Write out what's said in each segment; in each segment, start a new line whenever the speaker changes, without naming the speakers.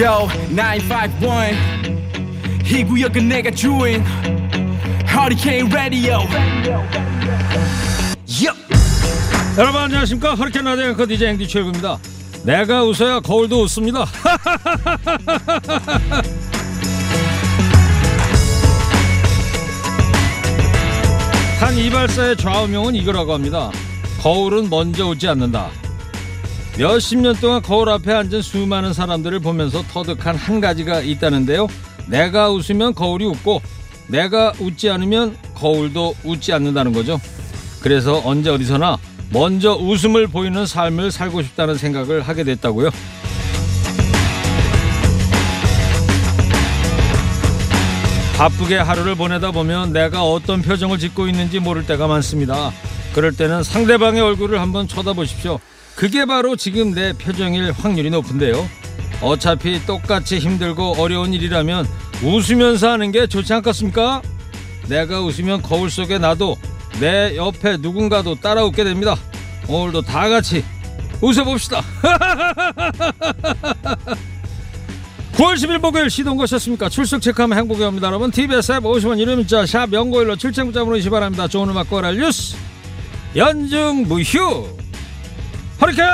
Yo 951 이 구역은 내가 주인. Hurricane Radio. Yo
여러분 안녕하십니까? 허리케인 라디오 앵커 DJ 앵디 최고입니다. 내가 웃어야 거울도 웃습니다. 한 이발사의 좌우명은 이거라고 합니다. 거울은 먼저 웃지 않는다 몇십 년 동안 거울 앞에 앉은 수많은 사람들을 보면서 터득한 한 가지가 있다는데요 내가 웃으면 거울이 웃고 내가 웃지 않으면 거울도 웃지 않는다는 거죠 그래서 언제 어디서나 먼저 웃음을 보이는 삶을 살고 싶다는 생각을 하게 됐다고요. 바쁘게 하루를 보내다 보면 내가 어떤 표정을 짓고 있는지 모를 때가 많습니다. 그럴 때는 상대방의 얼굴을 한번 쳐다보십시오. 그게 바로 지금 내 표정일 확률이 높은데요. 어차피 똑같이 힘들고 어려운 일이라면 웃으면서 하는 게 좋지 않겠습니까? 내가 웃으면 거울 속에 나도 내 옆에 누군가도 따라 웃게 됩니다. 오늘도 다 같이 웃어봅시다. 9월 10일 목요일 시동 거셨습니까? 출석 체크하면 행복이 옵니다. 여러분 TBS 앱 50원 유료 문자 샵 연고일로 출첵 문자 보내주시 기 바랍니다. 좋은 음악 거랄 뉴스 연중 무휴 허리케인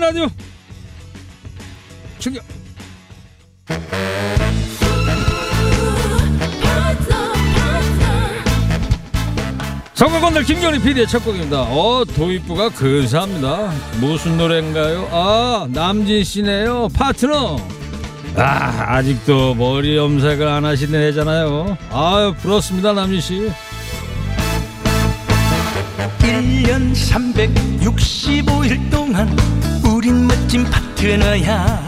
라디오 충격 성공건들 김경리 PD의 첫 곡입니다. 어, 도입부가 근사합니다. 무슨 노래인가요? 아, 남진 씨네요. 파트너. 아, 아직도 머리 염색을 안 하시는 애잖아요. 아유, 부럽습니다, 남진 씨.
1년 365일 동안 우린 멋진 파트너야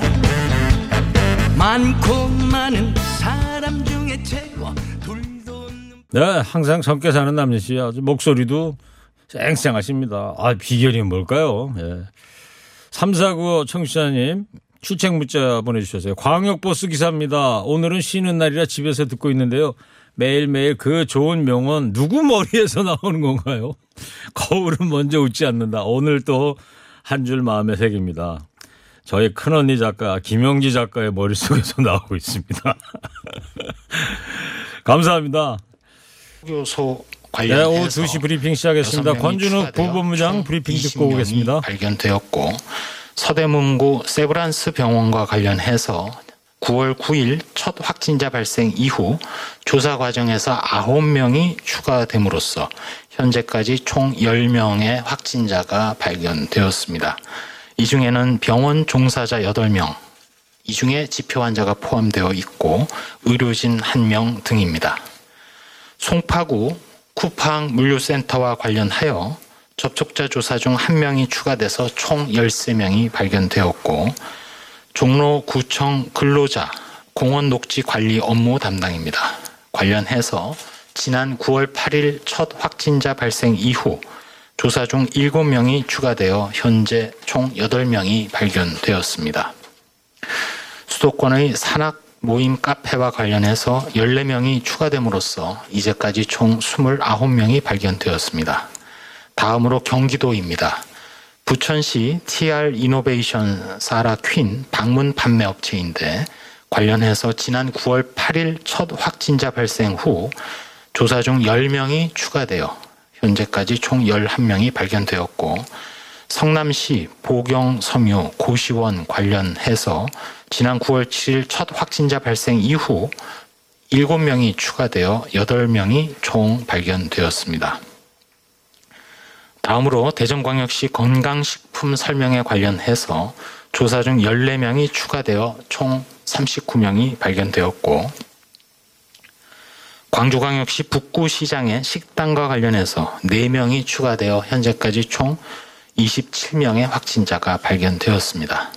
많고 많은 사람 중에 최고 둘도 없는
네, 항상 젊게 사는 남진 씨. 아주 목소리도 쌩쌩하십니다. 아, 비결이 뭘까요? 예. 349 청취자님, 출첵 문자 보내주셨어요. 광역버스 기사입니다. 오늘은 쉬는 날이라 집에서 듣고 있는데요. 매일매일 그 좋은 명언 누구 머리에서 나오는 건가요? 거울은 먼저 웃지 않는다. 오늘 또 한 줄 마음에 새깁니다. 저희 큰언니 작가 김영지 작가의 머릿속에서 나오고 있습니다. 감사합니다.
교소
네,
관련해서
오후 2시 브리핑 시작했습니다. 권준욱 부본부장
총
브리핑
20
듣고 오겠습니다.
발견되었고 서대문구 세브란스 병원과 관련해서 9월 9일 첫 확진자 발생 이후 조사 과정에서 9명이 추가됨으로써 현재까지 총 10명의 확진자가 발견되었습니다. 이 중에는 병원 종사자 8명, 이 중에 지표 환자가 포함되어 있고 의료진 1명 등입니다. 송파구 쿠팡 물류센터와 관련하여 접촉자 조사 중 한 명이 추가돼서 총 13명이 발견되었고 종로구청 근로자 공원 녹지 관리 업무 담당입니다. 관련해서 지난 9월 8일 첫 확진자 발생 이후 조사 중 7명이 추가되어 현재 총 8명이 발견되었습니다. 수도권의 산악 모임 카페와 관련해서 14명이 추가됨으로써 이제까지 총 29명이 발견되었습니다. 다음으로 경기도입니다. 부천시 TR 이노베이션 사라 퀸 방문 판매 업체인데 관련해서 지난 9월 8일 첫 확진자 발생 후 조사 중 10명이 추가되어 현재까지 총 11명이 발견되었고 성남시 보경 섬유 고시원 관련해서 지난 9월 7일 첫 확진자 발생 이후 7명이 추가되어 8명이 총 발견되었습니다. 다음으로 대전광역시 건강식품 설명에 관련해서 조사 중 14명이 추가되어 총 39명이 발견되었고 광주광역시 북구시장의 식당과 관련해서 4명이 추가되어 현재까지 총 27명의 확진자가 발견되었습니다.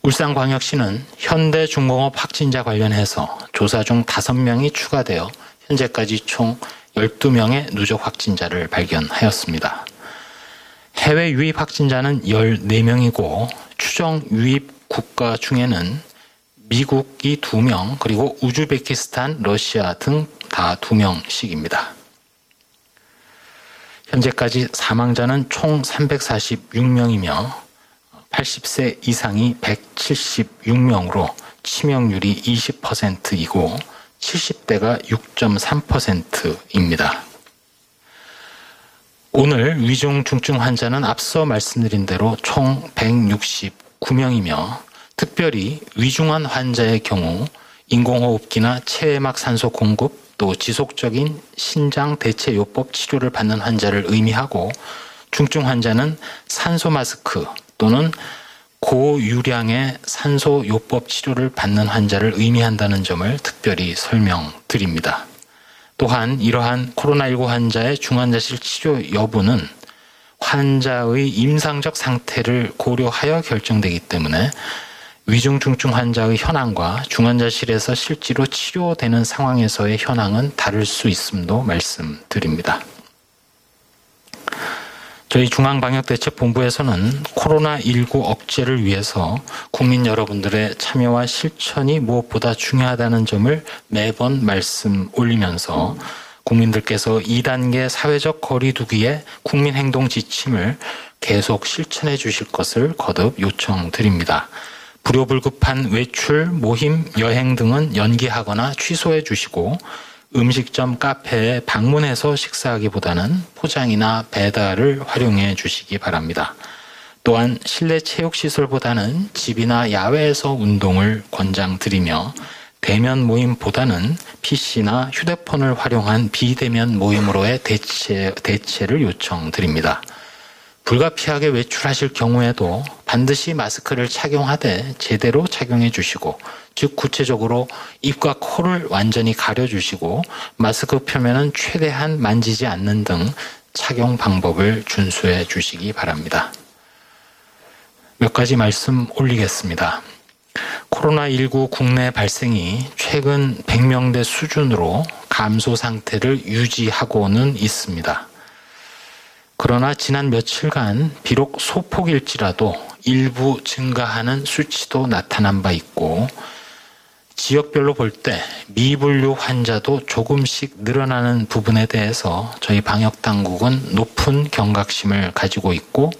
울산광역시는 현대중공업 확진자 관련해서 조사 중 5명이 추가되어 현재까지 총 12명의 누적 확진자를 발견하였습니다. 해외 유입 확진자는 14명이고 추정 유입 국가 중에는 미국이 2명, 그리고 우즈베키스탄, 러시아 등 다 2명씩입니다. 현재까지 사망자는 총 346명이며 80세 이상이 176명으로 치명률이 20%이고 70대가 6.3%입니다. 오늘 위중 중증 환자는 앞서 말씀드린 대로 총 169명이며 특별히 위중한 환자의 경우 인공호흡기나 체외막 산소 공급 또 지속적인 신장 대체 요법 치료를 받는 환자를 의미하고 중증 환자는 산소 마스크 또는 고유량의 산소 요법 치료를 받는 환자를 의미한다는 점을 특별히 설명드립니다. 또한 이러한 코로나19 환자의 중환자실 치료 여부는 환자의 임상적 상태를 고려하여 결정되기 때문에 위중 중증 환자의 현황과 중환자실에서 실제로 치료되는 상황에서의 현황은 다를 수 있음도 말씀드립니다. 저희 중앙방역대책본부에서는 코로나19 억제를 위해서 국민 여러분들의 참여와 실천이 무엇보다 중요하다는 점을 매번 말씀 올리면서 국민들께서 2단계 사회적 거리두기의 국민 행동 지침을 계속 실천해 주실 것을 거듭 요청드립니다. 불효불급한 외출, 모임, 여행 등은 연기하거나 취소해 주시고 음식점, 카페에 방문해서 식사하기보다는 포장이나 배달을 활용해 주시기 바랍니다. 또한 실내 체육시설보다는 집이나 야외에서 운동을 권장드리며 대면 모임보다는 PC나 휴대폰을 활용한 비대면 모임으로의 대체, 대체를 요청드립니다. 불가피하게 외출하실 경우에도 반드시 마스크를 착용하되 제대로 착용해 주시고 즉 구체적으로 입과 코를 완전히 가려 주시고 마스크 표면은 최대한 만지지 않는 등 착용 방법을 준수해 주시기 바랍니다. 몇 가지 말씀 올리겠습니다. 코로나19 국내 발생이 최근 100명대 수준으로 감소 상태를 유지하고는 있습니다. 그러나 지난 며칠간 비록 소폭일지라도 일부 증가하는 수치도 나타난 바 있고 지역별로 볼 때 미분류 환자도 조금씩 늘어나는 부분에 대해서 저희 방역 당국은 높은 경각심을 가지고 있고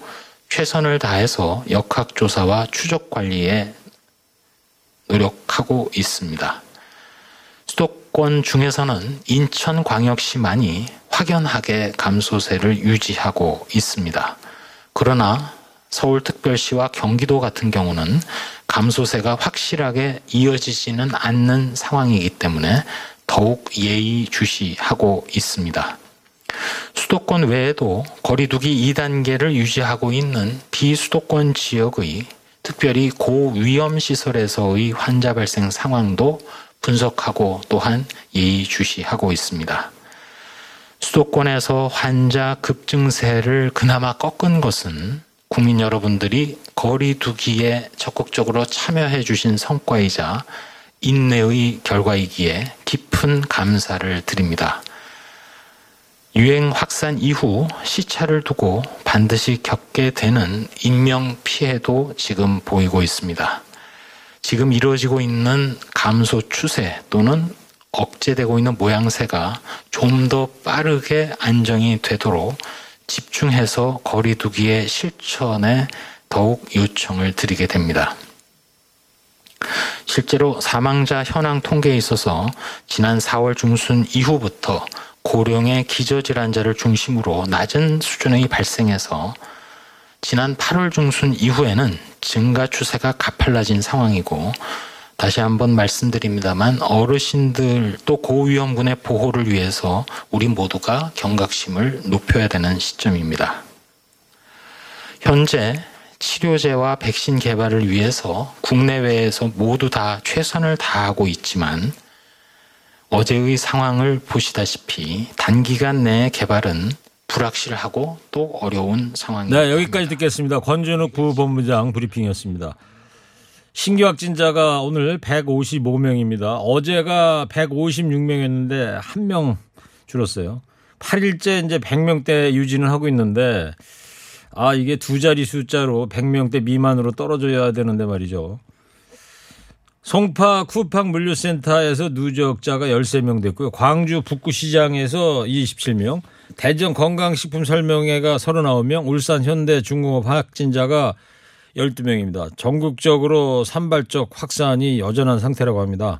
최선을 다해서 역학조사와 추적 관리에 노력하고 있습니다. 수도권 중에서는 인천광역시만이 확연하게 감소세를 유지하고 있습니다. 그러나 서울특별시와 경기도 같은 경우는 감소세가 확실하게 이어지지는 않는 상황이기 때문에 더욱 예의주시하고 있습니다. 수도권 외에도 거리두기 2단계를 유지하고 있는 비수도권 지역의 특별히 고위험 시설에서의 환자 발생 상황도 분석하고 또한 예의주시하고 있습니다. 수도권에서 환자 급증세를 그나마 꺾은 것은 국민 여러분들이 거리두기에 적극적으로 참여해 주신 성과이자 인내의 결과이기에 깊은 감사를 드립니다. 유행 확산 이후 시차를 두고 반드시 겪게 되는 인명 피해도 지금 보이고 있습니다. 지금 이루어지고 있는 감소 추세 또는 억제되고 있는 모양새가 좀 더 빠르게 안정이 되도록 집중해서 거리두기의 실천에 더욱 요청을 드리게 됩니다. 실제로 사망자 현황 통계에 있어서 지난 4월 중순 이후부터 고령의 기저질환자를 중심으로 낮은 수준의 발생해서 지난 8월 중순 이후에는 증가 추세가 가팔라진 상황이고 다시 한번 말씀드립니다만 어르신들 또 고위험군의 보호를 위해서 우리 모두가 경각심을 높여야 되는 시점입니다. 현재 치료제와 백신 개발을 위해서 국내외에서 모두 다 최선을 다하고 있지만 어제의 상황을 보시다시피 단기간 내에 개발은 불확실하고 또 어려운 상황입니다.
네, 여기까지 듣겠습니다. 권준욱 부본부장 브리핑이었습니다. 신규 확진자가 오늘 155명입니다. 어제가 156명이었는데 한 명 줄었어요. 8일째 이제 100명대 유지는 하고 있는데 아, 이게 두 자리 숫자로 100명대 미만으로 떨어져야 되는데 말이죠. 송파 쿠팡 물류센터에서 누적자가 13명 됐고요. 광주 북구시장에서 27명, 대전 건강식품 설명회가 39명, 울산 현대 중공업 확진자가 12명입니다. 전국적으로 산발적 확산이 여전한 상태라고 합니다.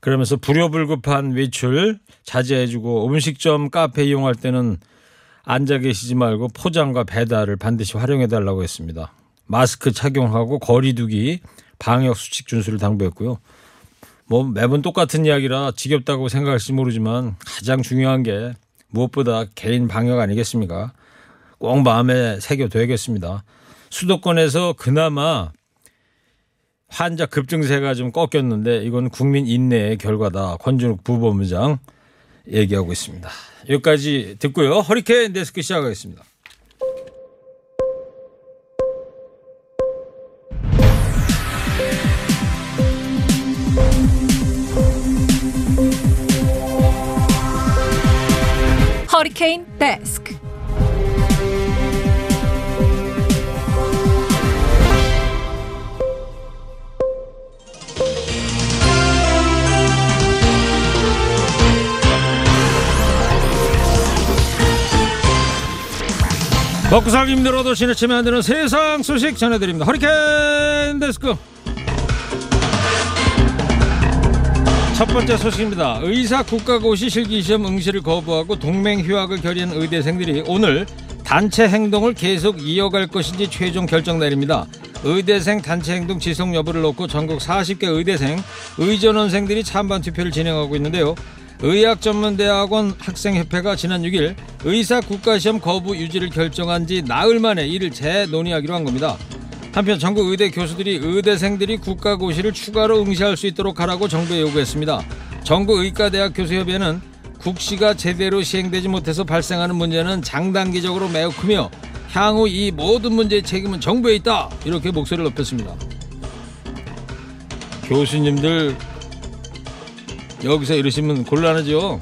그러면서 불효불급한 외출 자제해주고 음식점 카페 이용할 때는 앉아 계시지 말고 포장과 배달을 반드시 활용해달라고 했습니다. 마스크 착용하고 거리두기 방역 수칙 준수를 당부했고요. 뭐 매번 똑같은 이야기라 지겹다고 생각할지 모르지만 가장 중요한 게 무엇보다 개인 방역 아니겠습니까? 꼭 마음에 새겨둬야겠습니다. 수도권에서 그나마 환자 급증세가 좀 꺾였는데 이건 국민 인내의 결과다. 권준욱 부법무장 얘기하고 있습니다. 여기까지 듣고요. 허리케인 데스크 시작하겠습니다.
허리케인 데스크.
먹고 살기 힘들어도 지나치면 안 되는 세상 소식 전해드립니다. 허리케인 데스크. 첫 번째 소식입니다. 의사 국가고시 실기시험 응시를 거부하고 동맹 휴학을 결의한 의대생들이 오늘 단체 행동을 계속 이어갈 것인지 최종 결정 내립니다. 의대생 단체 행동 지속 여부를 놓고 전국 40개 의대생, 의전원생들이 찬반 투표를 진행하고 있는데요. 의학전문대학원 학생협회가 지난 6일 의사 국가시험 거부 유지를 결정한 지 나흘 만에 이를 재논의하기로 한 겁니다. 한편 전국 의대 교수들이 의대생들이 국가고시를 추가로 응시할 수 있도록 하라고 정부에 요구했습니다. 전국 의과대학 교수협의회는 국시가 제대로 시행되지 못해서 발생하는 문제는 장단기적으로 매우 크며 향후 이 모든 문제의 책임은 정부에 있다 이렇게 목소리를 높였습니다. 교수님들 여기서 이러시면 곤란하죠.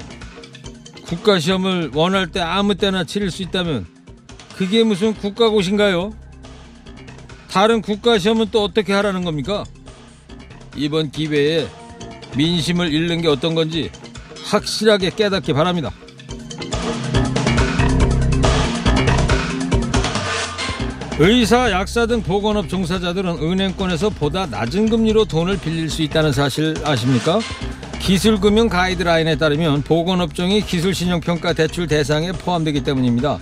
국가 시험을 원할 때 아무 때나 치를 수 있다면 그게 무슨 국가고시인가요? 다른 국가 시험은 또 어떻게 하라는 겁니까? 이번 기회에 민심을 잃는 게 어떤 건지 확실하게 깨닫기 바랍니다. 의사, 약사 등 보건업 종사자들은 은행권에서 보다 낮은 금리로 돈을 빌릴 수 있다는 사실 아십니까? 기술금융 가이드라인에 따르면 보건업종이 기술신용평가 대출 대상에 포함되기 때문입니다.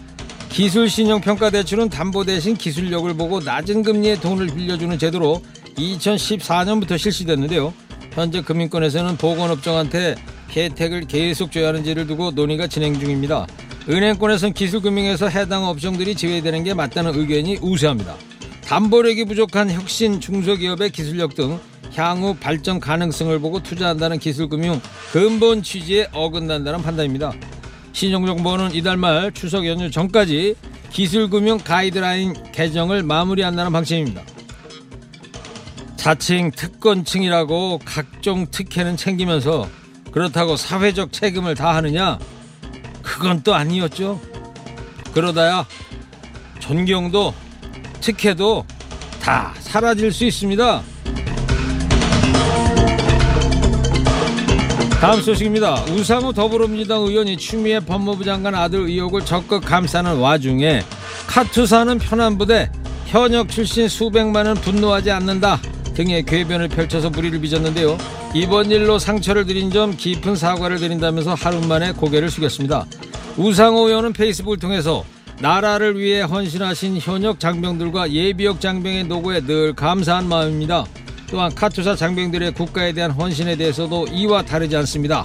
기술신용평가 대출은 담보 대신 기술력을 보고 낮은 금리에 돈을 빌려주는 제도로 2014년부터 실시됐는데요. 현재 금융권에서는 보건업종한테 혜택을 계속 줘야 하는지를 두고 논의가 진행 중입니다. 은행권에서는 기술금융에서 해당 업종들이 제외되는 게 맞다는 의견이 우세합니다. 담보력이 부족한 혁신 중소기업의 기술력 등 향후 발전 가능성을 보고 투자한다는 기술금융 근본 취지에 어긋난다는 판단입니다. 신용정보는 이달 말 추석 연휴 전까지 기술금융 가이드라인 개정을 마무리한다는 방침입니다. 자칭 특권층이라고 각종 특혜는 챙기면서 그렇다고 사회적 책임을 다하느냐? 그건 또 아니었죠. 그러다야 존경도 특혜도 다 사라질 수 있습니다. 다음 소식입니다. 우상호 더불어민주당 의원이 추미애 법무부 장관 아들 의혹을 적극 감싸는 와중에 카투사는 편안부대 현역 출신 수백만 원 분노하지 않는다 등의 궤변을 펼쳐서 무리를 빚었는데요. 이번 일로 상처를 드린 점 깊은 사과를 드린다면서 하루 만에 고개를 숙였습니다. 우상호 의원은 페이스북을 통해서 나라를 위해 헌신하신 현역 장병들과 예비역 장병의 노고에 늘 감사한 마음입니다. 또한 카투사 장병들의 국가에 대한 헌신에 대해서도 이와 다르지 않습니다.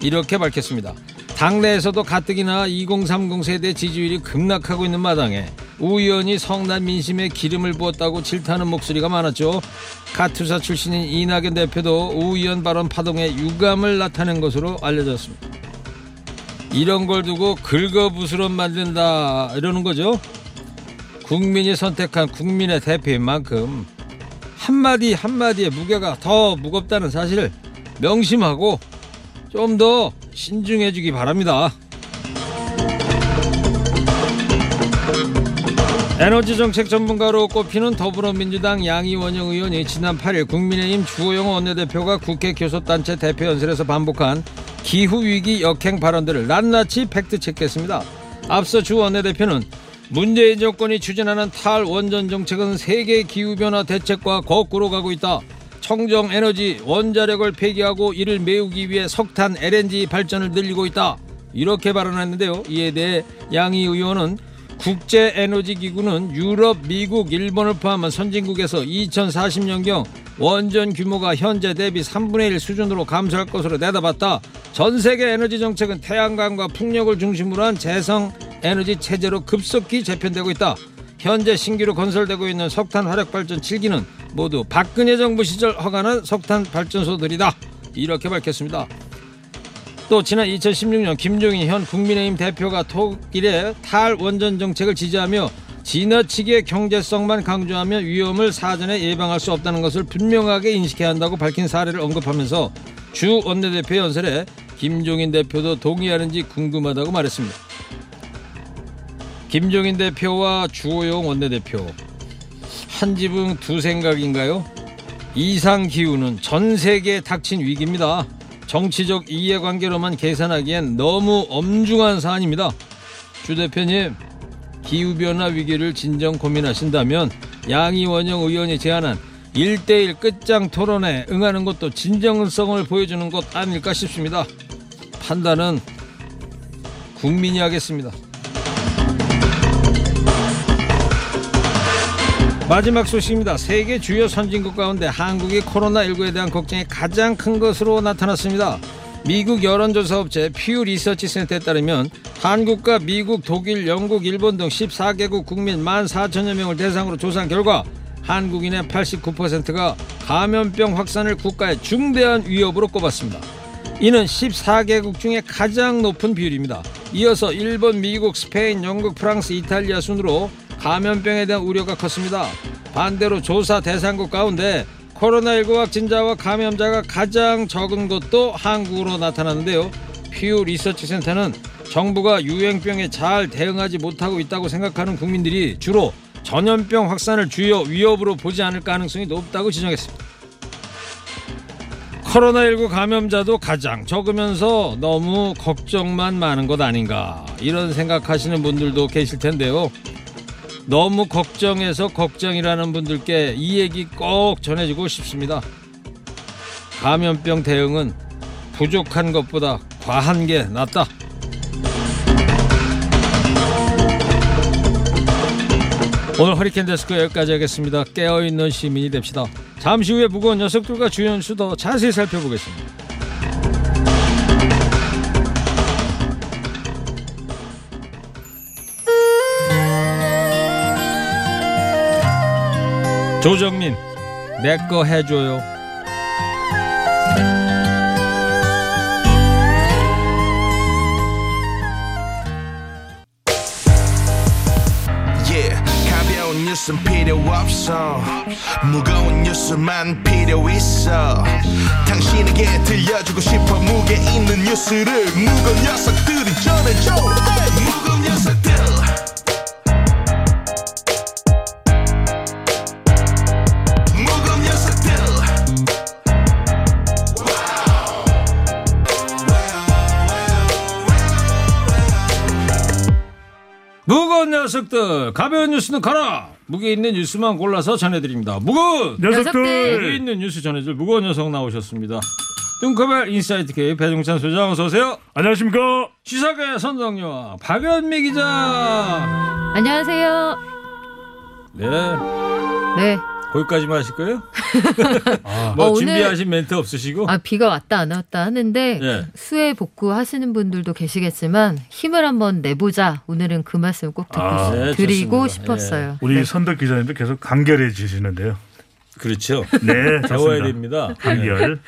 이렇게 밝혔습니다. 당내에서도 가뜩이나 2030 세대 지지율이 급락하고 있는 마당에 우 의원이 성난 민심에 기름을 부었다고 질타하는 목소리가 많았죠. 카투사 출신인 이낙연 대표도 우 의원 발언 파동에 유감을 나타낸 것으로 알려졌습니다. 이런 걸 두고 긁어부스럼 만든다 이러는 거죠. 국민이 선택한 국민의 대표인 만큼 한마디 한마디의 무게가 더 무겁다는 사실을 명심하고 좀더 신중해 주기 바랍니다. 에너지 정책 전문가로 꼽히는 더불어민주당 양이원영 의원이 지난 8일 국민의힘 주호영 원내대표가 국회 교섭단체 대표연설에서 반복한 기후위기 역행 발언들을 낱낱이 팩트체크했습니다. 앞서 주 원내대표는 문재인 정권이 추진하는 탈원전 정책은 세계 기후변화 대책과 거꾸로 가고 있다. 청정 에너지 원자력을 폐기하고 이를 메우기 위해 석탄 LNG 발전을 늘리고 있다. 이렇게 발언했는데요. 이에 대해 양희 의원은 국제 에너지 기구는 유럽, 미국, 일본을 포함한 선진국에서 2040년경 원전 규모가 현재 대비 3분의 1 수준으로 감소할 것으로 내다봤다. 전 세계 에너지 정책은 태양광과 풍력을 중심으로 한 재성 에너지 체제로 급속히 재편되고 있다. 현재 신규로 건설되고 있는 석탄 화력 발전 7기는 모두 박근혜 정부 시절 허가난 석탄 발전소들이다. 이렇게 밝혔습니다. 또 지난 2016년 김종인 현 국민의힘 대표가 독일의 탈원전 정책을 지지하며 지나치게 경제성만 강조하며 위험을 사전에 예방할 수 없다는 것을 분명하게 인식해야 한다고 밝힌 사례를 언급하면서 주 원내대표 연설에 김종인 대표도 동의하는지 궁금하다고 말했습니다. 김종인 대표와 주호영 원내대표 한 지붕 두 생각인가요? 이상 기후는 전 세계에 닥친 위기입니다. 정치적 이해관계로만 계산하기엔 너무 엄중한 사안입니다. 주 대표님, 기후변화 위기를 진정 고민하신다면 양이원영 의원이 제안한 1대1 끝장 토론에 응하는 것도 진정성을 보여주는 것 아닐까 싶습니다. 판단은 국민이 하겠습니다. 마지막 소식입니다. 세계 주요 선진국 가운데 한국이 코로나19에 대한 걱정이 가장 큰 것으로 나타났습니다. 미국 여론조사 업체 퓨 리서치 센터에 따르면 한국과 미국, 독일, 영국, 일본 등 14개국 국민 14,000여 명을 대상으로 조사한 결과 한국인의 89%가 감염병 확산을 국가의 중대한 위협으로 꼽았습니다. 이는 14개국 중에 가장 높은 비율입니다. 이어서 일본, 미국, 스페인, 영국, 프랑스, 이탈리아 순으로 감염병에 대한 우려가 컸습니다. 반대로 조사 대상국 가운데 코로나19 확진자와 감염자가 가장 적은 것도 한국으로 나타났는데요. 퓨 리서치 센터는 정부가 유행병에 잘 대응하지 못하고 있다고 생각하는 국민들이 주로 전염병 확산을 주요 위협으로 보지 않을 가능성이 높다고 지적했습니다. 코로나19 감염자도 가장 적으면서 너무 걱정만 많은 것 아닌가 이런 생각하시는 분들도 계실 텐데요. 너무 걱정해서 걱정이라는 분들께 이 얘기 꼭 전해주고 싶습니다. 감염병 대응은 부족한 것보다 과한 게 낫다. 오늘 허리케인 데스크 여기까지 하겠습니다. 깨어있는 시민이 됩시다. 잠시 후에 무거운 녀석들과 주연 수더 자세히 살펴보겠습니다. 조정민 내 거 해줘요.
무거운 뉴스만 필요 있어. 당신에게 들려주고 싶어 무게 있는 뉴스를 무거운 녀석들이 전해줘. 무 녀석들
가벼운 뉴스는 가라. 무게 있는 뉴스만 골라서 전해드립니다. 무거운 무게
녀석들.
있는 뉴스 전해줄 무거운 녀석 나오셨습니다. 뚱커벨 인사이트 K 배종찬 소장 어서 오세요.
안녕하십니까.
시사계 선덕여왕 박연미 기자.
안녕하세요.
네.
네.
거기까지만 하실 거예요? 뭐
어, 오늘-
준비하신 멘트 없으시고?
아 비가 왔다 안 왔다 하는데
예.
수해 복구 하시는 분들도 계시겠지만 힘을 한번 내보자. 오늘은 그 말씀 꼭 듣고
아,
네,
드리고
좋습니다.
싶었어요.
우리
네.
선덕 기자님도 계속 간결해지시는데요.
그렇죠.
네,
배워야. 됩니다.
간결.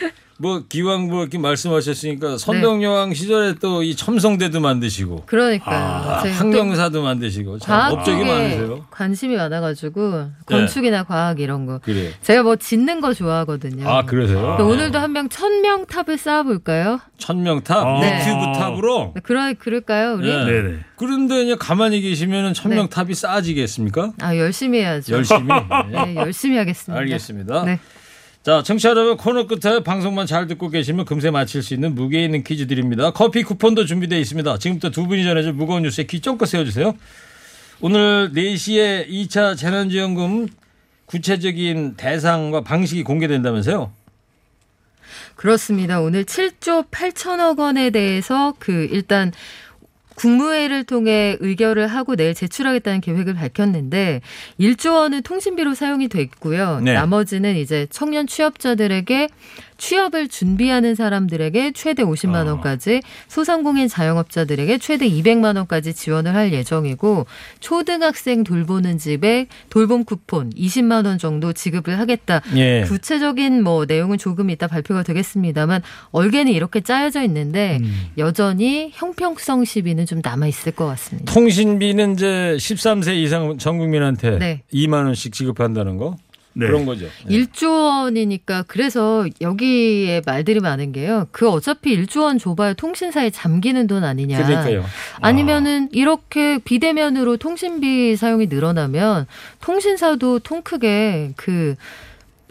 뭐 기왕 뭐 이렇게 말씀하셨으니까 선덕여왕 시절에 또 이 첨성대도 만드시고
그러니까요.
아, 황룡사도 만드시고 참 업적이 많으세요.
관심이 많아가지고 건축이나 과학 이런 거.
그래.
제가 뭐 짓는 거 좋아하거든요.
아 그러세요?
근데 오늘도 한 명 천명 탑을 쌓아볼까요?
천명 탑
아.
네.
유튜브 탑으로.
그러 그럴까요, 우리?
네.
네네.
그런데 이제 가만히 계시면은 천명 탑이 쌓아지겠습니까?
아 열심히 해야죠.
열심히. 네.
네, 열심히 하겠습니다.
알겠습니다.
네.
자, 청취자 여러분 코너 끝에 방송만 잘 듣고 계시면 금세 맞힐 수 있는 무게 있는 퀴즈 드립니다. 커피 쿠폰도 준비되어 있습니다. 지금부터 두 분이 전해줄 무거운 뉴스에 귀 쫑긋 세워주세요. 오늘 4시에 2차 재난지원금 구체적인 대상과 방식이 공개된다면서요?
그렇습니다. 오늘 7조 8천억 원에 대해서 그 일단 국무회의를 통해 의결을 하고 내일 제출하겠다는 계획을 밝혔는데 1조 원은 통신비로 사용이 됐고요.
네.
나머지는 이제 청년 취업자들에게 취업을 준비하는 사람들에게 최대 50만
어.
원까지 소상공인 자영업자들에게 최대 200만 원까지 지원을 할 예정이고 초등학생 돌보는 집에 돌봄 쿠폰 20만 원 정도 지급을 하겠다.
예.
구체적인 뭐 내용은 조금 이따 발표가 되겠습니다만 얼개는 이렇게 짜여져 있는데
음.
여전히 형평성 시비는 좀 남아 있을 것 같습니다.
통신비는 이제 13세 이상 전 국민한테
네.
2만 원씩 지급한다는 거
네.
그런 거죠. 네.
1조 원이니까 그래서 여기에 말들이 많은 게요. 그 어차피 1조 원 줘봐야 통신사에 잠기는 돈 아니냐.
그러니까요.
아니면은 이렇게 비대면으로 통신비 사용이 늘어나면 통신사도 통 크게 그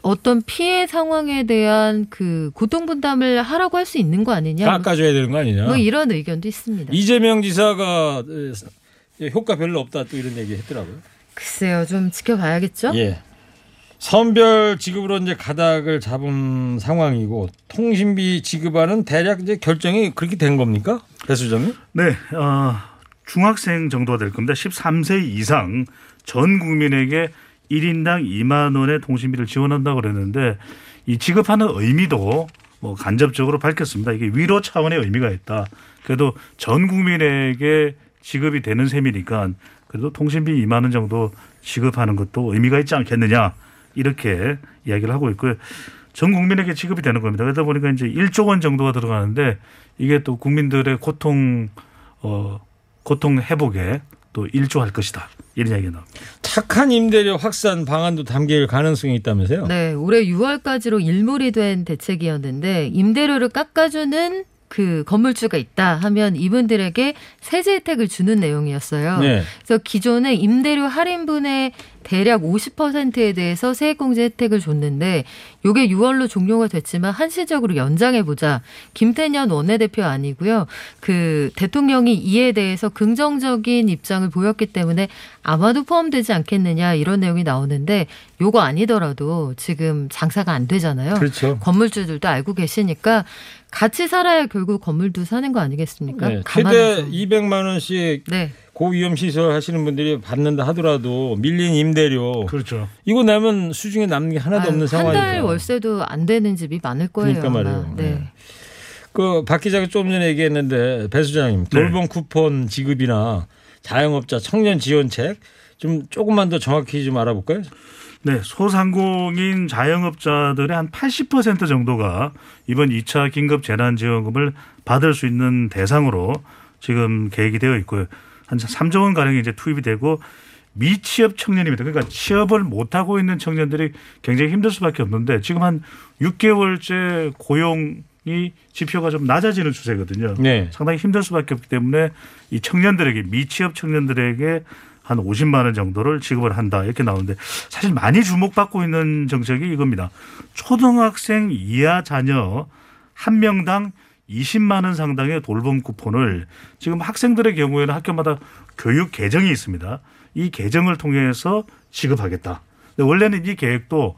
어떤 피해 상황에 대한 그 고통 분담을 하라고 할 수 있는 거 아니냐.
깎아줘야 되는 거 아니냐.
뭐 이런 의견도 있습니다.
이재명 지사가 에, 효과 별로 없다 또 이런 얘기 했더라고요.
글쎄요, 좀 지켜봐야겠죠?
예. 선별 지급으로 이제 가닥을 잡은 상황이고 통신비 지급하는 대략 이제 결정이 그렇게 된 겁니까? 배 수장님?
네, 어, 중학생 정도가 될 겁니다. 13세 이상 전 국민에게 1인당 2만 원의 통신비를 지원한다고 그랬는데 이 지급하는 의미도 뭐 간접적으로 밝혔습니다. 이게 위로 차원의 의미가 있다. 그래도 전 국민에게 지급이 되는 셈이니까 그래도 통신비 2만 원 정도 지급하는 것도 의미가 있지 않겠느냐 이렇게 이야기를 하고 있고요. 전 국민에게 지급이 되는 겁니다. 그러다 보니까 이제 1조 원 정도가 들어가는데 이게 또 국민들의 고통 어 고통 회복에 또 일조할 것이다. 이런 이야기가 나옵니다.
착한 임대료 확산 방안도 담길 가능성이 있다면서요?
네, 올해 6월까지로 일몰이 된 대책이었는데 임대료를 깎아주는 그 건물주가 있다 하면 이분들에게 세제 혜택을 주는 내용이었어요.
네.
그래서 기존에 임대료 할인분의 대략 50%에 대해서 세액공제 혜택을 줬는데 요게 6월로 종료가 됐지만 한시적으로 연장해 보자. 김태년 원내대표 아니고요. 그 대통령이 이에 대해서 긍정적인 입장을 보였기 때문에 아마도 포함되지 않겠느냐 이런 내용이 나오는데 요거 아니더라도 지금 장사가 안 되잖아요.
그렇죠.
건물주들도 알고 계시니까 같이 살아야 결국 건물도 사는 거 아니겠습니까?
네. 최대
감안해서.
200만 원씩
네.
고위험 시설 하시는 분들이 받는다 하더라도 밀린 임대료
그렇죠.
이거 내면 수중에 남는 게 하나도 없는 상황이죠.
한 달 월세도 안 되는 집이 많을 거예요.
그러니까. 말이에요.
네.
네. 그박 기자가 조금 전에 얘기했는데 배 수장님
네.
돌봄 쿠폰 지급이나 자영업자 청년 지원책 좀 조금만 더 정확히 좀 알아볼까요?
네, 소상공인 자영업자들의 한 80% 정도가 이번 2차 긴급 재난 지원금을 받을 수 있는 대상으로 지금 계획이 되어 있고요. 한 3조 원 가량이 이제 투입이 되고 미취업 청년입니다. 그러니까 취업을 못 하고 있는 청년들이 굉장히 힘들 수밖에 없는데 지금 한 6개월째 고용 이 지표가 좀 낮아지는 추세거든요.
네.
상당히 힘들 수밖에 없기 때문에 이 청년들에게 미취업 청년들에게 한 50만 원 정도를 지급을 한다 이렇게 나오는데 사실 많이 주목받고 있는 정책이 이겁니다. 초등학생 이하 자녀 한 명당 20만 원 상당의 돌봄 쿠폰을 지금 학생들의 경우에는 학교마다 교육 계정이 있습니다. 이 계정을 통해서 지급하겠다. 원래는 이 계획도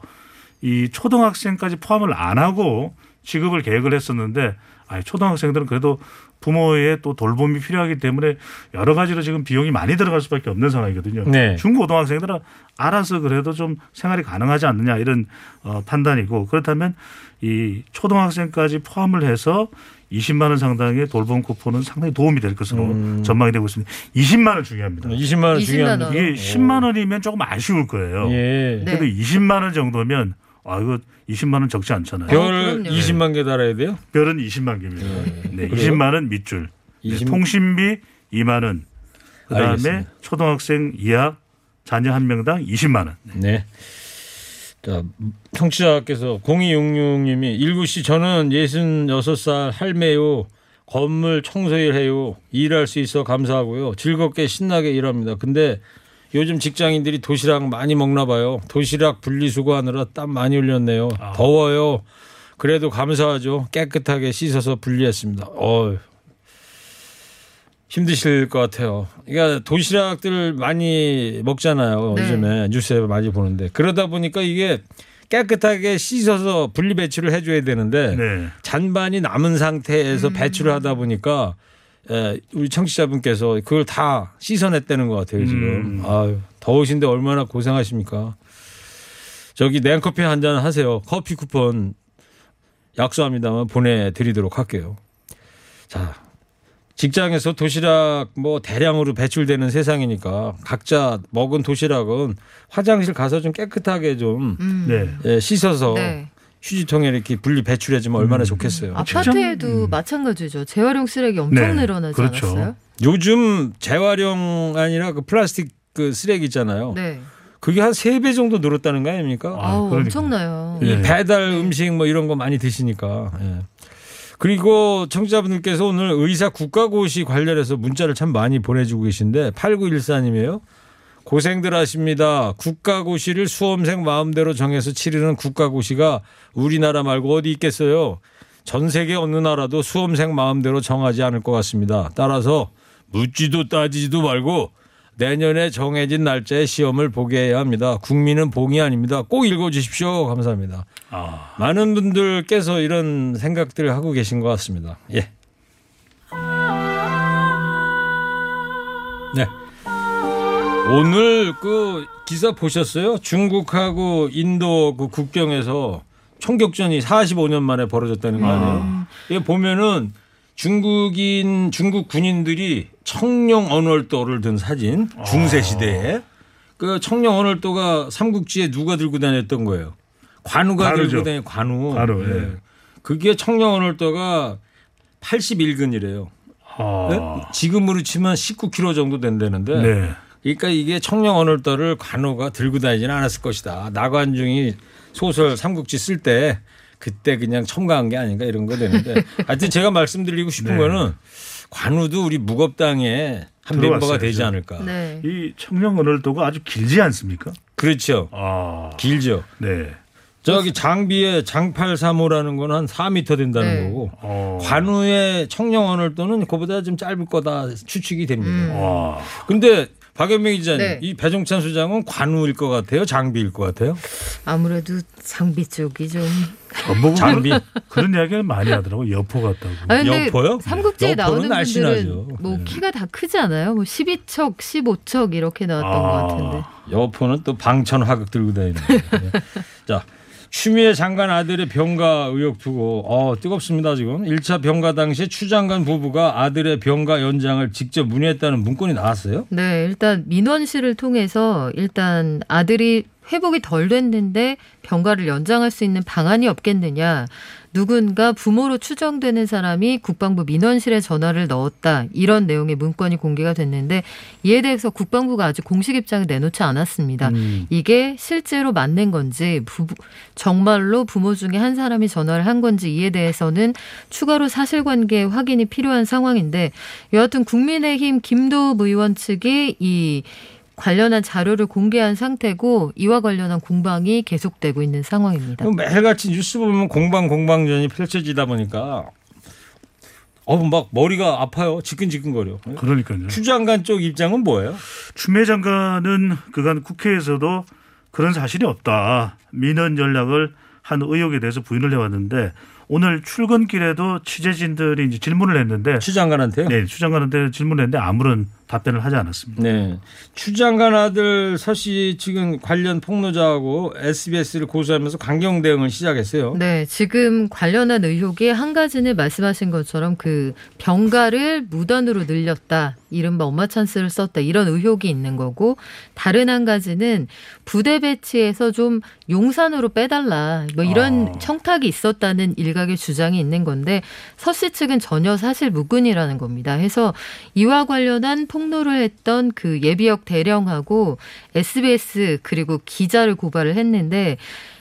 이 초등학생까지 포함을 안 하고 지급을 계획을 했었는데 아 초등학생들은 그래도 부모의 또 돌봄이 필요하기 때문에 여러 가지로 지금 비용이 많이 들어갈 수밖에 없는 상황이거든요.
네.
중고등학생들은 알아서 그래도 좀 생활이 가능하지 않느냐 이런 어, 판단이고 그렇다면 이 초등학생까지 포함을 해서 20만 원 상당의 돌봄 쿠폰은 상당히 도움이 될 것으로
음.
전망이 되고 있습니다. 20만 원 중요합니다.
20만 원
20만
중요합니다.
원.
이게 10만 원이면 조금 아쉬울 거예요.
예.
네.
그래도 20만 원 정도면 아 이거 20만 원 적지 않잖아요.
별-
별
그럼요.
20만 개 달아야 돼요?
별은 20만 개입니다. 네,
그래요?
20만 원 밑줄. 네,
20
통신비 2만 원. 그다음에
알겠습니다.
초등학생 이하 자녀 한 명당 20만 원.
네. 자, 청취자께서 0266님이 일구 씨 저는 66살 할매요. 건물 청소일 해요. 일할 수 있어 감사하고요. 즐겁게 신나게 일합니다. 근데 요즘 직장인들이 도시락 많이 먹나 봐요. 도시락 분리수거하느라 땀 많이 흘렸네요. 더워요. 그래도 감사하죠. 깨끗하게 씻어서 분리했습니다. 어. 힘드실 것 같아요. 그러니까 도시락들 많이 먹잖아요.
네.
요즘에 뉴스에 많이 보는데 그러다 보니까 이게 깨끗하게 씻어서 분리 배출을 해줘야 되는데
네.
잔반이 남은 상태에서 배출을 하다 보니까 에, 우리 청취자분께서 그걸 다 씻어냈다는 것 같아요 지금.
음.
아유 더우신데 얼마나 고생하십니까. 저기 냉커피 한 잔 하세요. 커피 쿠폰 약속합니다만 보내드리도록 할게요. 자 직장에서 도시락 뭐 대량으로 배출되는 세상이니까 각자 먹은 도시락은 화장실 가서 좀 깨끗하게 좀
음.
네.
예, 씻어서
네.
휴지통에 이렇게 분리 배출해주면 얼마나
음.
좋겠어요.
아파트에도
음.
마찬가지죠. 재활용 쓰레기 엄청
네,
늘어나지
그렇죠.
않았어요?
요즘 재활용 아니라 그 플라스틱 그 쓰레기 있잖아요.
네.
그게 한 세 배 정도 늘었다는 거 아닙니까?
아,
아우
그러니까.
엄청나요.
이
네.
배달 음식 뭐 이런 거 많이 드시니까. 예. 그리고 청취자분들께서 오늘 의사 국가고시 관련해서 문자를 참 많이 보내주고 계신데 8914님이에요. 고생들 하십니다. 국가고시를 수험생 마음대로 정해서 치르는 국가고시가 우리나라 말고 어디 있겠어요. 전 세계 어느 나라도 수험생 마음대로 정하지 않을 것 같습니다. 따라서 묻지도 따지지도 말고 내년에 정해진 날짜에 시험을 보게 해야 합니다. 국민은 봉이 아닙니다. 꼭 읽어주십시오. 감사합니다.
아,
많은 분들께서 이런 생각들을 하고 계신 것 같습니다. 예. 네. 오늘 그 기사 보셨어요? 중국하고 인도 그 국경에서 총격전이 45년 만에 벌어졌다는 거 아니에요? 이게 보면은 중국인 중국 군인들이 청룡 언월도를 든 사진 중세 시대에 그 청룡 언월도가 삼국지에 누가 들고 다녔던 거예요? 관우가
관우죠.
들고 다니 관우.
관우,
예.
예.
그게 청룡 언월도가 81근이래요.
아,
지금으로 치면 19km 정도 된다는데
네.
그러니까 이게 청룡 언월도를 관우가 들고 다니지는 않았을 것이다. 나관중이 소설 삼국지 쓸 때 그때 그냥 첨가한 게 아닌가 이런 거 되는데 하여튼 제가 말씀드리고 싶은
네.
거는 관우도 우리 무겁당의 한 멤버가. 되지 않을까.
네.
이 청령 언월도가 아주 길지 않습니까?
그렇죠.
아,
길죠.
네.
저기 장비의 장팔 3호라는 건 한 4m 된다는
네.
거고
어.
관우의 청령 언월도는 그보다 좀 짧을 거다 추측이 됩니다.
음.
와,
근데 박연명 기자님,
네.
이 배종찬 수장은 관우일 것 같아요, 장비일 것 같아요.
아무래도 장비 쪽이 좀.
전복은
장비.
그런 이야기를 많이 하더라고 여포 같다고.
아니,
여포요?
삼국지에
여포는
나오는
날씬하죠.
분들은 뭐
네.
키가 다 크지 않아요? 뭐 12척, 15척 이렇게 나왔던
아.
것 같은데.
여포는 또 방천 화극 들고 다니는. 네. 자, 추미애 장관 아들의 병가 의혹 두고 어, 뜨겁습니다 지금. 1차 병가 당시 추 장관 부부가 아들의 병가 연장을 직접 문의했다는 문건이 나왔어요.
네, 일단 민원 씨를 통해서 일단 아들이 회복이 덜 됐는데 병가를 연장할 수 있는 방안이 없겠느냐. 누군가 부모로 추정되는 사람이 국방부 민원실에 전화를 넣었다. 이런 내용의 문건이 공개가 됐는데 이에 대해서 국방부가 아직 공식 입장을 내놓지 않았습니다.
음.
이게 실제로 맞는 건지 부부, 정말로 부모 중에 한 사람이 전화를 한 건지 이에 대해서는 추가로 사실관계 확인이 필요한 상황인데 여하튼 국민의힘 김도읍 의원 측이 이 관련한 자료를 공개한 상태고 이와 관련한 공방이 계속되고 있는 상황입니다.
뭐 매일같이 뉴스 보면 공방 공방전이 펼쳐지다 보니까 어막 머리가 아파요. 지끈지끈거려.
그러니까요.
추 장관 쪽 입장은 뭐예요?
추미애 장관은 그간 국회에서도 그런 사실이 없다. 민원 연락을 한 의혹에 대해서 부인을 해왔는데 오늘 출근길에도 취재진들이 이제 질문을 했는데
추 장관한테요?
네, 추 장관한테 질문을 했는데 아무런 답변을 하지 않았습니다.
네. 추 장관 아들 서 씨 지금 관련 폭로자하고 SBS를 고소하면서 강경 대응을 시작했어요.
네, 지금 관련한 의혹이 한 가지는 말씀하신 것처럼 그 병가를 무단으로 늘렸다. 이른바 엄마 찬스를 썼다. 이런 의혹이 있는 거고 다른 한 가지는 부대 배치에서 좀 용산으로 빼달라. 뭐 이런
아.
청탁이 있었다는 일각의 주장이 있는 건데 서 씨 측은 전혀 사실 무근이라는 겁니다. 해서 이와 관련한 폭 로를 했던 그 예비역 대령하고 SBS 그리고 기자를 고발을 했는데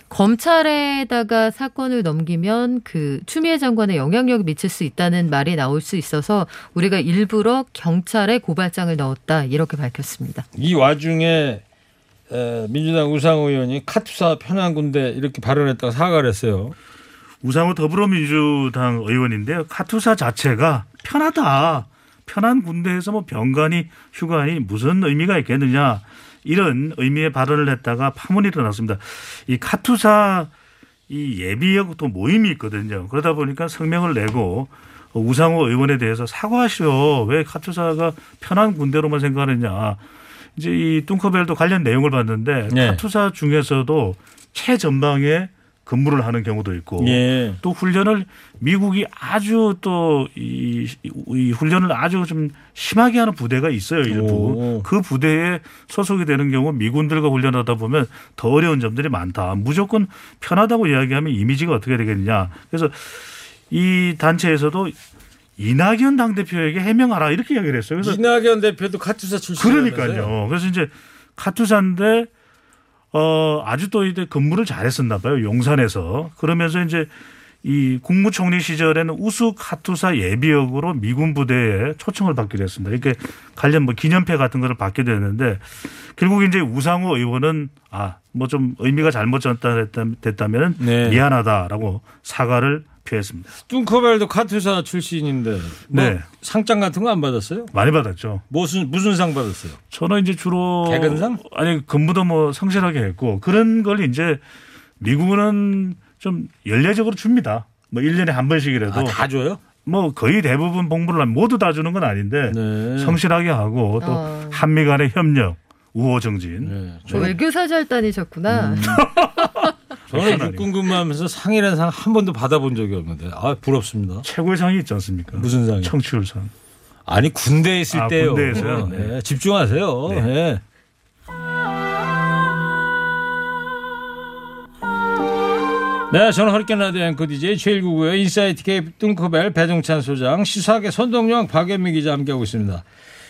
검찰에다가 사건을 넘기면 그 추미애 장관의 영향력이 미칠 수 있다는 말이 나올 수 있어서 우리가 일부러 경찰에 고발장을 넣었다 이렇게 밝혔습니다.
이 와중에 에, 민주당 우상 의원이 카투사 편한 군데 이렇게 발언했다가 사과를 했어요.
우상호 더불어민주당 의원인데요. 카투사 자체가 편하다. 편한 군대에서 뭐 병간이 휴관이 무슨 의미가 있겠느냐 이런 의미의 발언을 했다가 파문이 일어났습니다. 이 카투사 이 예비역 또 모임이 있거든요. 그러다 보니까 성명을 내고 우상호 의원에 대해서 사과하시오. 왜 카투사가 편한 군대로만 생각하느냐. 이제 이 뚱커벨도 관련 내용을 봤는데
네.
카투사 중에서도 최전방에 근무를 하는 경우도 있고
예.
또 훈련을 미국이 아주 또이 이 훈련을 아주 좀 심하게 하는 부대가 있어요 일부
오.
그 부대에 소속이 되는 경우 미군들과 훈련하다 보면 더 어려운 점들이 많다 무조건 편하다고 이야기하면 이미지가 어떻게 되겠느냐 그래서 이 단체에서도 이낙연 당 대표에게 해명하라 이렇게 이야기를 했어요 그래서
이낙연 대표도 카투사 출신이라면서요?
그러니까요. 그래서 이제 카투사인데 어 아주 또 이제 근무를 잘했었나 봐요. 용산에서. 그러면서 이제 이 국무총리 시절에는 우수 카투사 예비역으로 미군 부대에 초청을 받기로 했습니다. 이렇게 관련 뭐 기념패 같은 거를 받게 됐는데 결국 이제 우상호 의원은 아 뭐 좀 의미가 잘못 전달됐다면
네.
미안하다라고 사과를 표했습니다.
뚱커벨도 카투사 출신인데 뭐
네.
상장 같은 거 안 받았어요?
많이 받았죠.
무슨 무슨 상 받았어요?
저는 이제 주로
개근상?
아니 근무도 뭐 성실하게 했고 그런 걸 이제 미국은 좀 연례적으로 줍니다. 뭐 1년에 한 번씩이라도
아, 다 줘요?
뭐 거의 대부분 봉부를 모두 다 주는 건 아닌데
네.
성실하게 하고 또
어.
한미 간의 협력, 우호 정진.
네.
저 외교사절 다니셨구나.
음. 저는 육군 근무하면서 상이라는 상 한 번도 받아본 적이 없는데 아 부럽습니다.
최고의 상이 있지 않습니까?
무슨 상이요?
청취율 상.
아니 군대에 있을
아,
때요.
군대에서요?
네,
네.
집중하세요.
네.
네. 네, 저는 허리케인 라디오 앵커 DJ 최일구고요. 인사이트 K 뚱커벨 배종찬 소장, 시사계 선덕여왕 박연미 기자 함께하고 있습니다.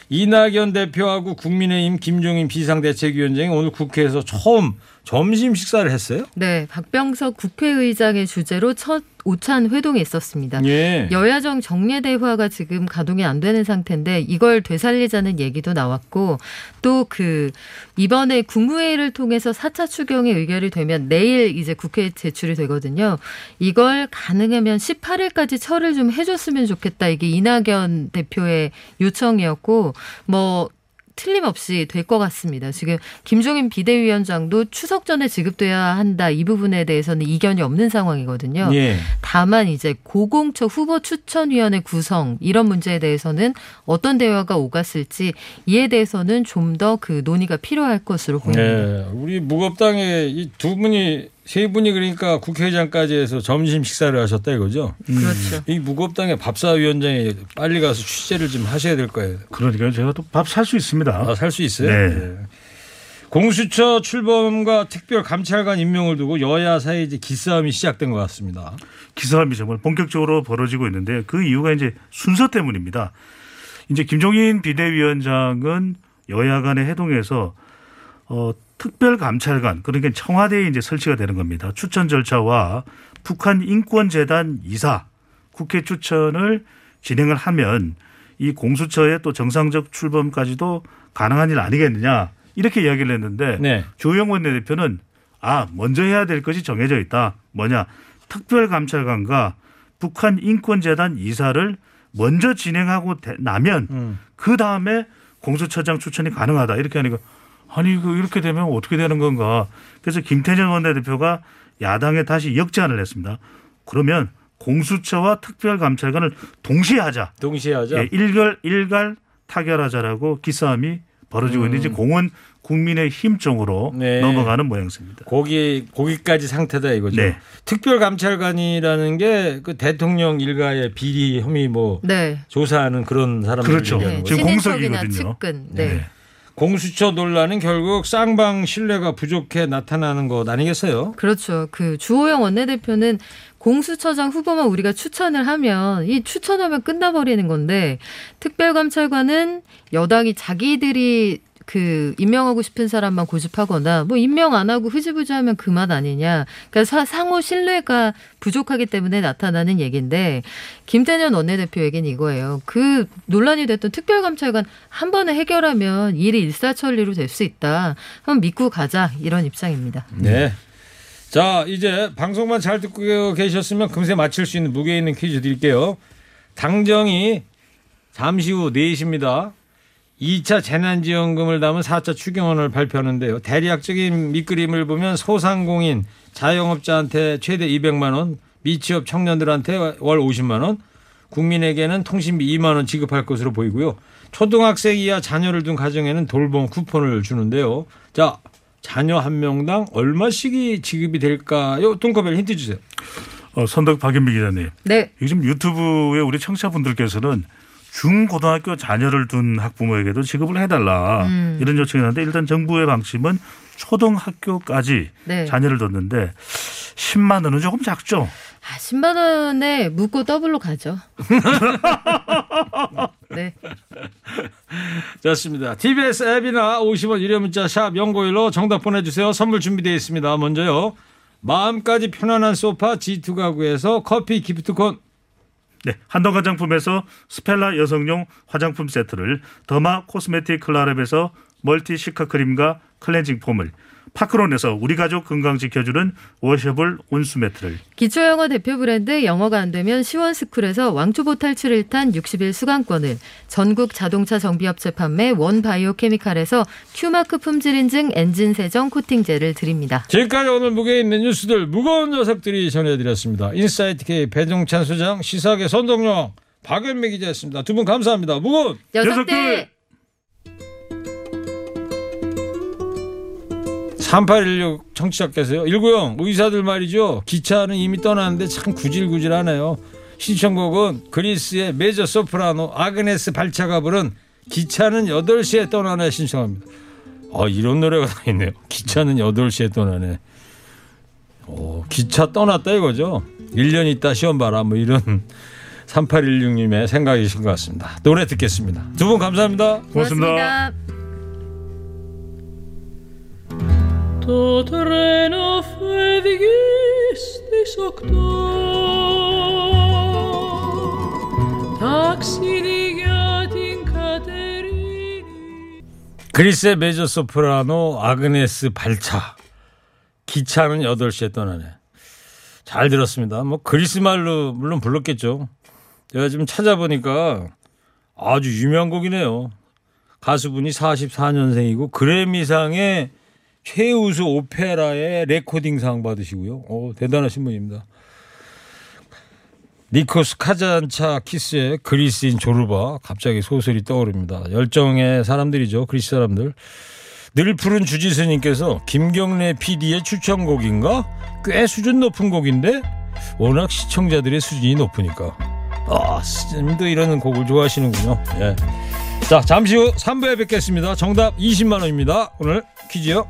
이낙연 대표하고 국민의힘 김종인 비상대책위원장이 오늘 국회에서 처음 점심 식사를 했어요.
네, 박병석 국회의장의 주재로 첫 오찬 회동이 있었습니다.
예.
여야정 정례 대화가 지금 가동이 안 되는 상태인데 이걸 되살리자는 얘기도 나왔고 또 그 이번에 국무회의를 통해서 4차 추경이 의결이 되면 내일 이제 국회에 제출이 되거든요. 이걸 가능하면 18일까지 처리를 좀 해줬으면 좋겠다. 이게 이낙연 대표의 요청이었고 뭐 틀림없이 될 것 같습니다. 지금 김종인 비대위원장도 추석 전에 지급돼야 한다 이 부분에 대해서는 이견이 없는 상황이거든요.
예.
다만 이제 고공처 후보 추천위원회 구성 이런 문제에 대해서는 어떤 대화가 오갔을지 이에 대해서는 좀 더 그 논의가 필요할 것으로 보입니다.
네, 우리 무겁당의 이두 분이 세 분이 그러니까 국회의장까지 해서 점심 식사를 하셨다 이거죠.
그렇죠.
이 무겁당의 밥사위원장이 빨리 가서 취재를 좀 하셔야 될 거예요.
그러니까 제가 또 밥 살 수 있습니다.
아, 살 수 있어요.
네.
공수처 출범과 특별 감찰관 임명을 두고 여야 사이 이제 기싸움이 시작된 것 같습니다.
기싸움이 정말 본격적으로 벌어지고 있는데 그 이유가 이제 순서 때문입니다. 이제 김종인 비대위원장은 여야 간의 회동에서 어, 특별감찰관 그러니까 청와대에 이제 설치가 되는 겁니다. 추천 절차와 북한 인권재단 이사 국회 추천을 진행을 하면 이 공수처의 또 정상적 출범까지도 가능한 일 아니겠느냐 이렇게 이야기를 했는데
네.
조영원 대표는 아 먼저 해야 될 것이 정해져 있다. 뭐냐 특별감찰관과 북한 인권재단 이사를 먼저 진행하고 되- 나면
음.
그 다음에 공수처장 추천이 가능하다 이렇게 하니까 아니 그 이렇게 되면 어떻게 되는 건가? 그래서 김태년 원내대표가 야당에 다시 역제안을 했습니다. 그러면 공수처와 특별감찰관을 동시에 하자.
동시에 하죠.
예, 일갈 일갈 타결하자라고 기싸움이 벌어지고 있는데 이제 공은 국민의 힘쪽으로
음. 네.
넘어가는 모양새입니다.
거기 거기까지 상태다 이거죠.
네.
특별감찰관이라는 게 그 대통령 일가의 비리 혐의 뭐
네.
조사하는 그런 사람들
그렇죠.
얘기하는
네.
거죠.
지금 공석이거든요.
측근. 네.
공수처 논란은 결국 쌍방 신뢰가 부족해 나타나는 것 아니겠어요?
그렇죠. 그 주호영 원내대표는 공수처장 후보만 우리가 추천을 하면 이 추천하면 끝나버리는 건데 특별감찰관은 여당이 자기들이 그 임명하고 싶은 사람만 고집하거나 뭐 임명 안 하고 흐지부지하면 그만 아니냐. 그러니까 사- 상호 신뢰가 부족하기 때문에 나타나는 얘기인데 김태년 원내대표 얘기는 이거예요. 그 논란이 됐던 특별감찰관 한 번에 해결하면 일이 일사천리로 될 수 있다. 한번 믿고 가자 이런 입장입니다.
네. 자, 이제 방송만 잘 듣고 계셨으면 금세 맞힐 수 있는 무게 있는 퀴즈 드릴게요. 당정이 잠시 후 4시입니다. 2차 재난지원금을 담은 4차 추경안을 발표하는데요. 대략적인 밑그림을 보면 소상공인, 자영업자한테 최대 200만 원, 미취업 청년들한테 월 50만 원, 국민에게는 통신비 2만 원 지급할 것으로 보이고요. 초등학생 이하 자녀를 둔 가정에는 돌봄 쿠폰을 주는데요. 자, 자녀 한 명당 얼마씩이 지급이 될까요? 뚱커벨 힌트 주세요.
어, 선덕 박연미 기자님.
네.
요즘 유튜브에 우리 청취자분들께서는 중고등학교 자녀를 둔 학부모에게도 지급을 해달라
음.
이런 요청이 있는데 일단 정부의 방침은 초등학교까지
네.
자녀를 뒀는데 10만 원은 조금 작죠.
아, 10만 원에 묻고 더블로 가죠. 네.
좋습니다. TBS 앱이나 50원 유료 문자 샵 영구오일로 정답 보내주세요. 선물 준비되어 있습니다. 먼저요. 마음까지 편안한 소파 G2 가구에서 커피 기프트콘
네, 한동 화장품에서 스펠라 여성용 화장품 세트를 derma cosmetic 클라랩에서 멀티 시카 크림과 클렌징 폼을 파크론에서 우리 가족 건강 지켜주는 washable 온수 매트를
기초영어 대표 브랜드 영어가 안 되면 시원스쿨에서 왕초보 탈출 1탄 60일 수강권을 전국 자동차 정비업체 판매 원바이오 케미칼에서 큐마크 품질 인증 엔진 세정 코팅제를 드립니다.
지금까지 오늘 무게 있는 뉴스들 무거운 녀석들이 전해드렸습니다. 인사이트 K 배종찬 소장 시사계 선동영 박연미 기자였습니다. 두 분 감사합니다. 무거운
녀석들!
녀석들!
3816 청취자께서요. 190 의사들 말이죠. 기차는 이미 떠나는데 참 구질구질하네요. 신청곡은 그리스의 메조 소프라노 아그네스 발차가 부른 기차는 8시에 떠나네 신청합니다. 아 이런 노래가 다 있네요. 기차는 8시에 떠나네. 오, 기차 떠났다 이거죠. 1년 있다 시험 봐라 뭐 이런 3816님의 생각이신 것 같습니다. 노래 듣겠습니다. 두 분 감사합니다.
고맙습니다.
Το τρένο φεύγει στις οκτώ Ταξίδι για την Κατερίνη
그리스의 메저 소프라노 아그네스 발차. 기차는 8시에 떠나네. 잘 들었습니다. 뭐 그리스 말로 물론 불렀겠죠. 제가 지금 찾아보니까 아주 유명한 곡이네요. 가수분이 44년생이고 그래미상의 최우수 오페라의 레코딩상 받으시고요. 오, 대단하신 분입니다. 니코스 카잔차 키스의 그리스인 조르바 갑자기 소설이 떠오릅니다. 열정의 사람들이죠. 그리스 사람들. 늘 푸른 주지스님께서 김경래 PD의 추천곡인가? 꽤 수준 높은 곡인데 워낙 시청자들의 수준이 높으니까 아 스님도 이런 곡을 좋아하시는군요. 예. 자 잠시 후 3부에 뵙겠습니다. 정답 20만 원입니다. 오늘 퀴즈요.